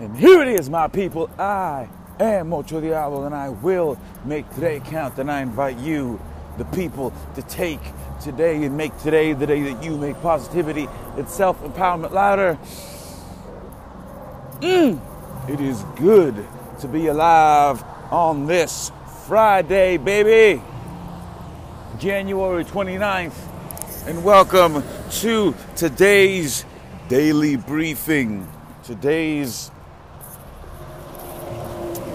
And here it is, my people. I am Mocho Diablo, and I will make today count. And I invite you, the people, to take today and make today the day that you make positivity and self empowerment louder. Mm, it is good to be alive on this Friday, baby. January 29th. And welcome to today's daily briefing. Today's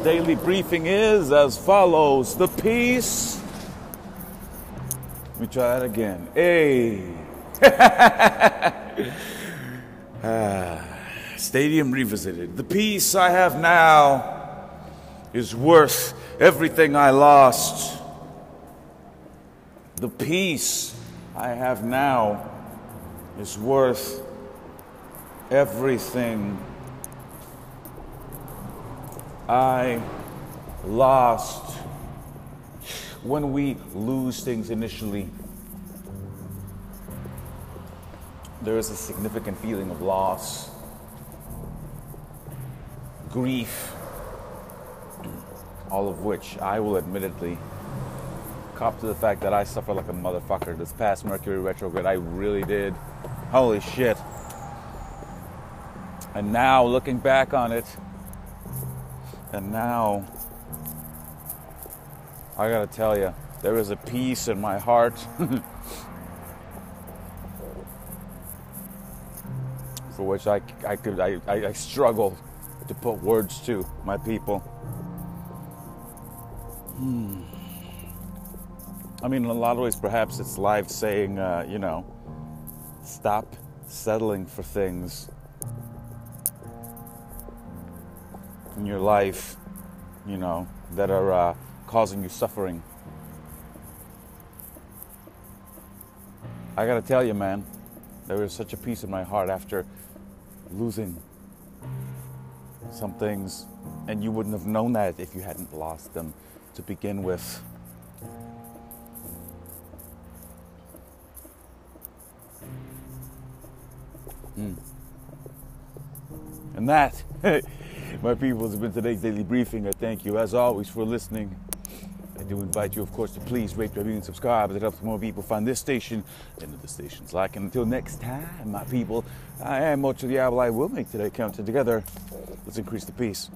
daily briefing is as follows The peace. Let me try that again. Hey. ah, stadium revisited. The peace I have now is worth everything I lost. The peace I have now is worth everything I lost. When we lose things initially, there is a significant feeling of loss, grief, all of which I will admittedly cop to the fact that I suffer like a motherfucker. This past Mercury retrograde, I really did. Holy shit. And now, looking back on it, and now, I gotta tell you, there is a peace in my heart. for which I, I could I, I, struggle to put words to my people. Hmm. I mean, in a lot of ways, perhaps it's life saying, uh, you know, stop settling for things in your life, you know, that are uh, causing you suffering. I gotta tell you, man, there is such a peace in my heart after losing some things, and you wouldn't have known that if you hadn't lost them to begin with. Mm. And that, my people, this has been today's daily briefing. I thank you, as always, for listening. I do invite you, of course, to please rate, review, and subscribe. It helps more people find this station and the stations like. And until next time, my people, I am Mocho Diablo. I will make today count. together, let's increase the peace.